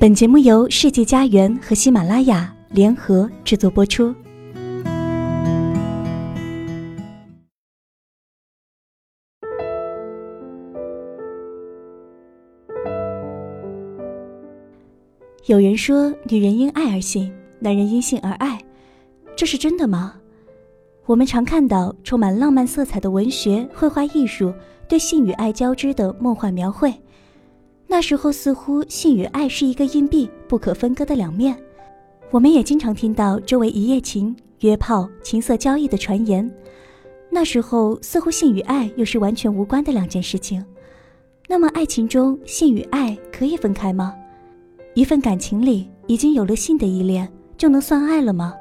本节目由世纪佳缘和喜马拉雅联合制作播出。有人说，女人因爱而性，男人因性而爱，这是真的吗？我们常看到充满浪漫色彩的文学、绘画艺术对性与爱交织的梦幻描绘。那时候似乎性与爱是一个硬币，不可分割的两面。我们也经常听到周围一夜情、约炮、情色交易的传言。那时候似乎性与爱又是完全无关的两件事情。那么爱情中性与爱可以分开吗？一份感情里已经有了性的依恋，就能算爱了吗？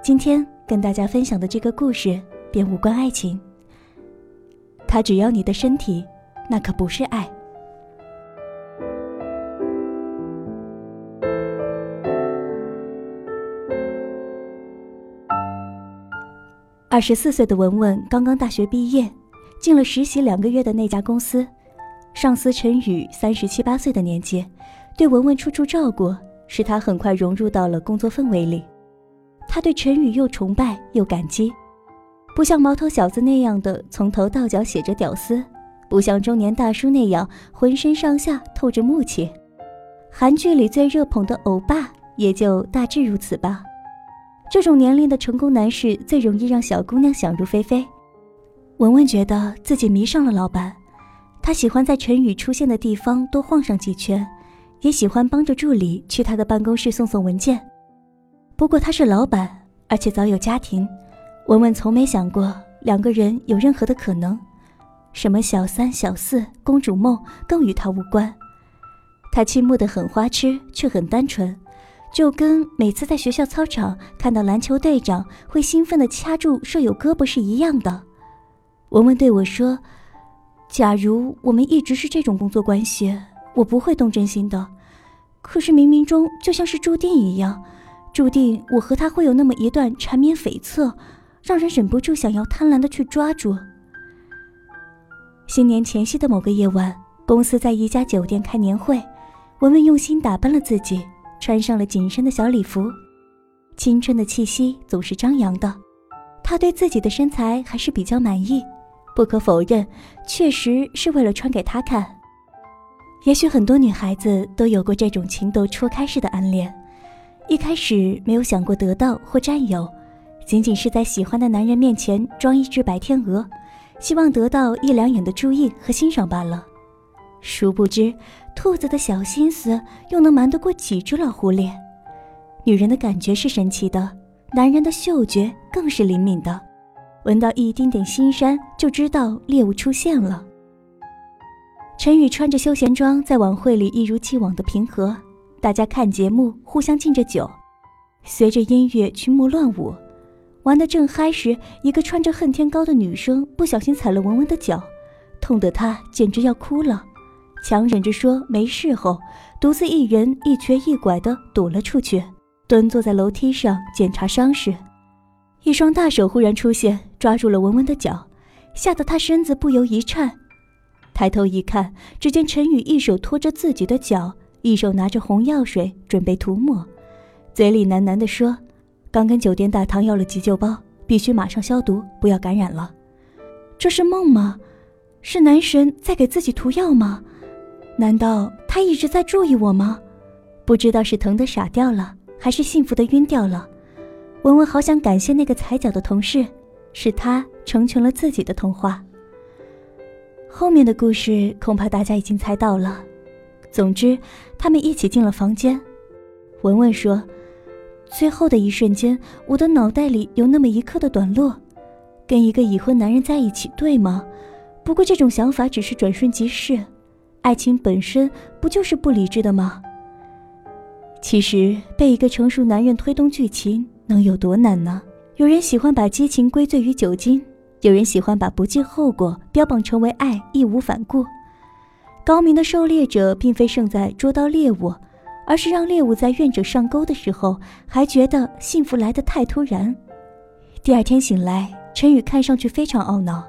今天跟大家分享的这个故事便无关爱情。他只要你的身体，那可不是爱。二十四岁的文文刚刚大学毕业，进了实习两个月的那家公司，上司陈宇三十七八岁的年纪，对文文处处照顾，使他很快融入到了工作氛围里。他对陈宇又崇拜又感激，不像毛头小子那样的从头到脚写着屌丝，不像中年大叔那样浑身上下透着木气，韩剧里最热捧的欧巴也就大致如此吧。这种年龄的成功男士最容易让小姑娘想入非非。文文觉得自己迷上了老板，他喜欢在陈宇出现的地方多晃上几圈，也喜欢帮着助理去他的办公室送送文件。不过他是老板，而且早有家庭，文文从没想过两个人有任何的可能。什么小三、小四、公主梦更与他无关。他倾慕的很花痴，却很单纯。就跟每次在学校操场看到篮球队长会兴奋地掐住舍友胳膊是一样的。文文对我说：“假如我们一直是这种工作关系，我不会动真心的。可是冥冥中就像是注定一样，注定我和他会有那么一段缠绵悱恻，让人忍不住想要贪婪地去抓住。”新年前夕的某个夜晚，公司在一家酒店开年会，文文用心打扮了自己。穿上了紧身的小礼服，青春的气息总是张扬的。她对自己的身材还是比较满意，不可否认，确实是为了穿给他看。也许很多女孩子都有过这种情窦初开式的暗恋，一开始没有想过得到或占有，仅仅是在喜欢的男人面前装一只白天鹅，希望得到一两眼的注意和欣赏罢了。殊不知，兔子的小心思又能瞒得过几只老狐狸？女人的感觉是神奇的，男人的嗅觉更是灵敏的，闻到一丁点腥膻就知道猎物出现了。陈宇穿着休闲装在晚会里一如既往的平和，大家看节目，互相敬着酒，随着音乐群魔乱舞，玩得正嗨时，一个穿着恨天高的女生不小心踩了文文的脚，痛得她简直要哭了。强忍着说没事后，独自一人一瘸一拐地躲了出去，蹲坐在楼梯上检查伤势。一双大手忽然出现，抓住了文文的脚，吓得他身子不由一颤。抬头一看，只见陈宇一手托着自己的脚，一手拿着红药水准备涂抹，嘴里喃喃地说：“刚跟酒店大堂要了急救包，必须马上消毒，不要感染了。”这是梦吗？是男神在给自己涂药吗？难道他一直在注意我吗？不知道是疼得傻掉了，还是幸福的晕掉了。文文好想感谢那个踩脚的同事，是他成全了自己的童话。后面的故事恐怕大家已经猜到了。总之，他们一起进了房间。文文说：“最后的一瞬间，我的脑袋里有那么一刻的短路，跟一个已婚男人在一起，对吗？不过这种想法只是转瞬即逝。”爱情本身不就是不理智的吗？其实被一个成熟男人推动剧情能有多难呢？有人喜欢把激情归罪于酒精，有人喜欢把不计后果标榜成为爱，义无反顾。高明的狩猎者并非胜在捉到猎物，而是让猎物在愿者上钩的时候还觉得幸福来得太突然。第二天醒来，陈宇看上去非常懊恼，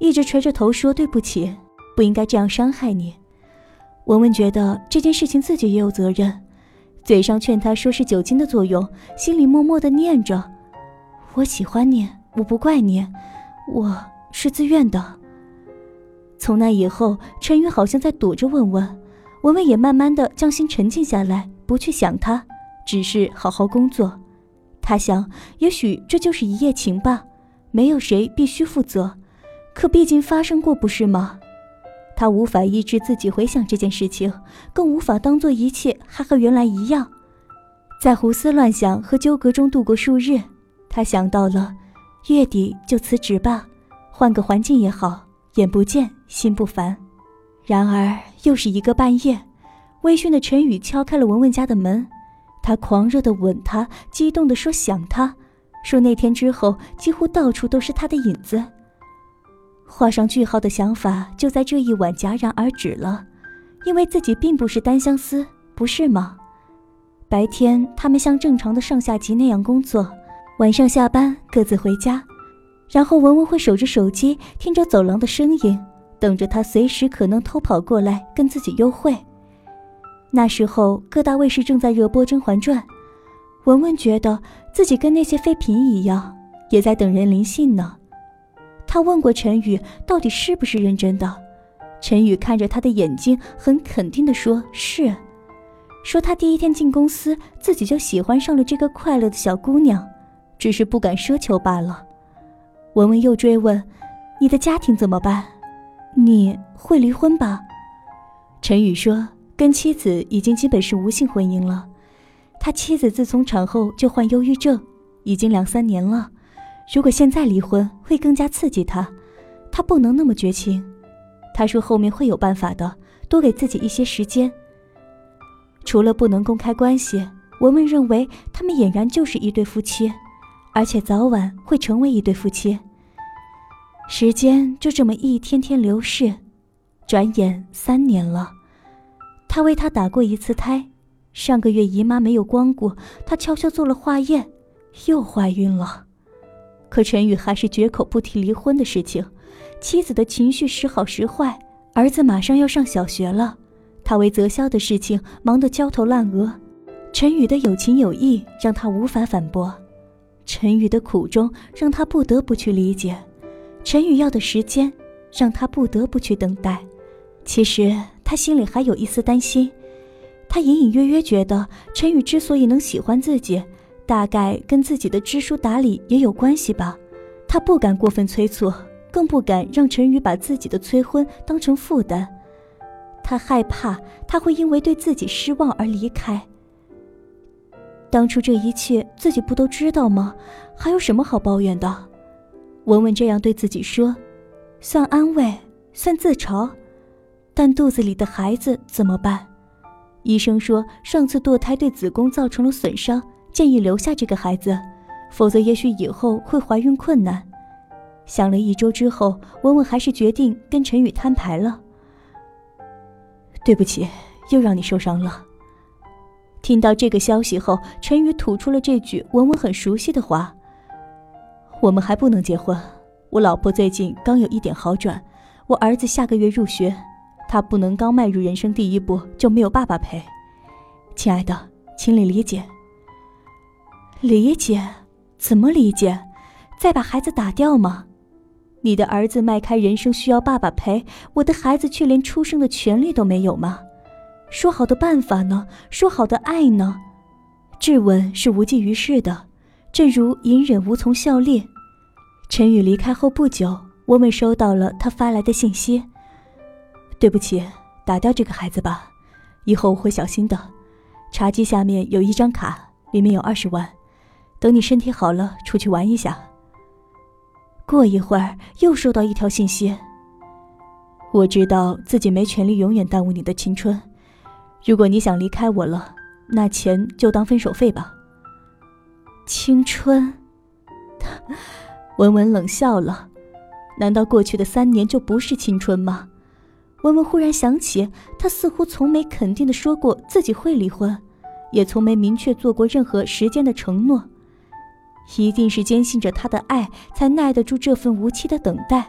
一直垂着头说：“对不起，不应该这样伤害你。”文文觉得这件事情自己也有责任，嘴上劝他说是酒精的作用，心里默默的念着：“我喜欢你，我不怪你，我是自愿的。”从那以后，陈宇好像在躲着文文，文文也慢慢的将心沉静下来，不去想他，只是好好工作。他想，也许这就是一夜情吧，没有谁必须负责，可毕竟发生过，不是吗？他无法抑制自己回想这件事情，更无法当做一切还和原来一样，在胡思乱想和纠葛中度过数日。他想到了，月底就辞职吧，换个环境也好，眼不见心不烦。然而又是一个半夜，微醺的陈宇敲开了文文家的门，他狂热的吻她，激动的说想她，说那天之后几乎到处都是他的影子。画上句号的想法就在这一晚戛然而止了，因为自己并不是单相思，不是吗？白天他们像正常的上下级那样工作，晚上下班各自回家，然后文文会守着手机，听着走廊的声音，等着他随时可能偷跑过来跟自己幽会。那时候各大卫视正在热播《甄嬛传》，文文觉得自己跟那些废品一样，也在等人临幸呢。他问过陈宇，到底是不是认真的？陈宇看着他的眼睛，很肯定地说：“是。”说他第一天进公司，自己就喜欢上了这个快乐的小姑娘，只是不敢奢求罢了。文文又追问：“你的家庭怎么办？你会离婚吧？”陈宇说：“跟妻子已经基本是无性婚姻了。他妻子自从产后就患忧郁症，已经两三年了。”如果现在离婚会更加刺激他，他不能那么绝情。他说后面会有办法的，多给自己一些时间。除了不能公开关系，文文认为他们俨然就是一对夫妻，而且早晚会成为一对夫妻。时间就这么一天天流逝，转眼三年了。他为他打过一次胎，上个月姨妈没有光顾，他悄悄做了化验，又怀孕了。可陈宇还是绝口不提离婚的事情，妻子的情绪时好时坏，儿子马上要上小学了，他为择校的事情忙得焦头烂额。陈宇的有情有义让他无法反驳，陈宇的苦衷让他不得不去理解，陈宇要的时间让他不得不去等待。其实他心里还有一丝担心，他隐隐约约觉得陈宇之所以能喜欢自己。大概跟自己的知书达理也有关系吧，他不敢过分催促，更不敢让陈宇把自己的催婚当成负担。他害怕他会因为对自己失望而离开。当初这一切自己不都知道吗？还有什么好抱怨的？文文这样对自己说，算安慰，算自嘲。但肚子里的孩子怎么办？医生说上次堕胎对子宫造成了损伤。建议留下这个孩子，否则也许以后会怀孕困难。想了一周之后，文文还是决定跟陈宇摊牌了。对不起，又让你受伤了。听到这个消息后，陈宇吐出了这句文文很熟悉的话：“我们还不能结婚。我老婆最近刚有一点好转，我儿子下个月入学，他不能刚迈入人生第一步就没有爸爸陪。亲爱的，请你理解。”理解？怎么理解？再把孩子打掉吗？你的儿子迈开人生需要爸爸陪，我的孩子却连出生的权利都没有吗？说好的办法呢？说好的爱呢？质问是无济于事的，正如隐忍无从效力。陈宇离开后不久，我们收到了他发来的信息。对不起，打掉这个孩子吧，以后我会小心的。茶几下面有一张卡，里面有二十万。等你身体好了，出去玩一下。过一会儿又收到一条信息。我知道自己没权利永远耽误你的青春，如果你想离开我了，那钱就当分手费吧。青春，文文冷笑了。难道过去的三年就不是青春吗？文文忽然想起，他似乎从没肯定的说过自己会离婚，也从没明确做过任何时间的承诺。一定是坚信着他的爱，才耐得住这份无期的等待。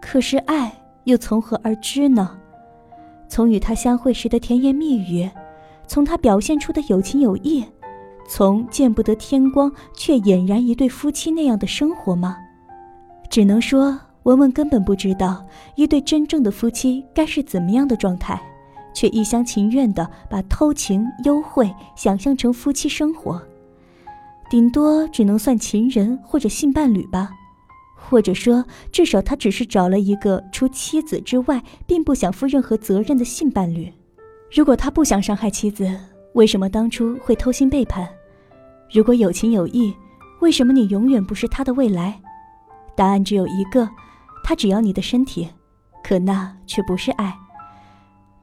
可是爱又从何而知呢？从与他相会时的甜言蜜语，从他表现出的有情有义，从见不得天光却俨然一对夫妻那样的生活吗？只能说，文文根本不知道一对真正的夫妻该是怎么样的状态，却一厢情愿地把偷情幽会想象成夫妻生活，顶多只能算情人或者性伴侣吧。或者说，至少他只是找了一个除妻子之外，并不想负任何责任的性伴侣。如果他不想伤害妻子，为什么当初会偷心背叛？如果有情有义，为什么你永远不是他的未来？答案只有一个：他只要你的身体，可那却不是爱。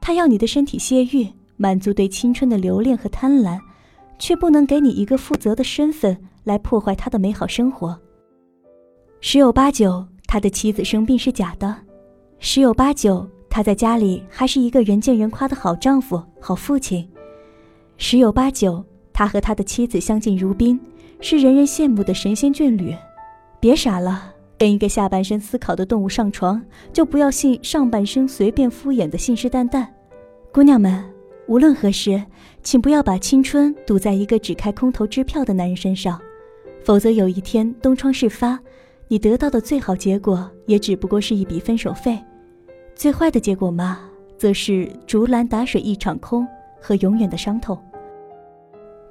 他要你的身体泄欲，满足对青春的留恋和贪婪，却不能给你一个负责的身份来破坏他的美好生活。十有八九，他的妻子生病是假的；十有八九，他在家里还是一个人见人夸的好丈夫、好父亲；十有八九，他和他的妻子相敬如宾，是人人羡慕的神仙眷侣。别傻了，跟一个下半身思考的动物上床，就不要信上半身随便敷衍的信誓旦旦。姑娘们，无论何时，请不要把青春赌在一个只开空头支票的男人身上，否则有一天东窗事发。你得到的最好结果，也只不过是一笔分手费；最坏的结果嘛，则是竹篮打水一场空和永远的伤痛。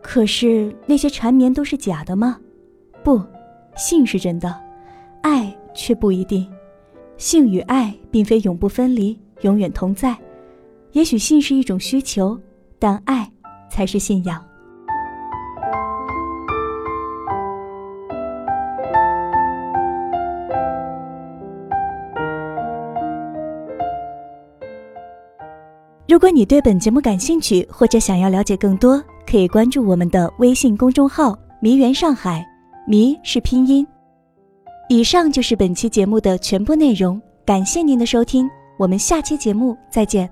可是那些缠绵都是假的吗？不，性是真的，爱却不一定。性与爱并非永不分离，永远同在。也许性是一种需求，但爱才是信仰。如果你对本节目感兴趣，或者想要了解更多，可以关注我们的微信公众号“迷园上海”，迷是拼音。以上就是本期节目的全部内容，感谢您的收听，我们下期节目再见。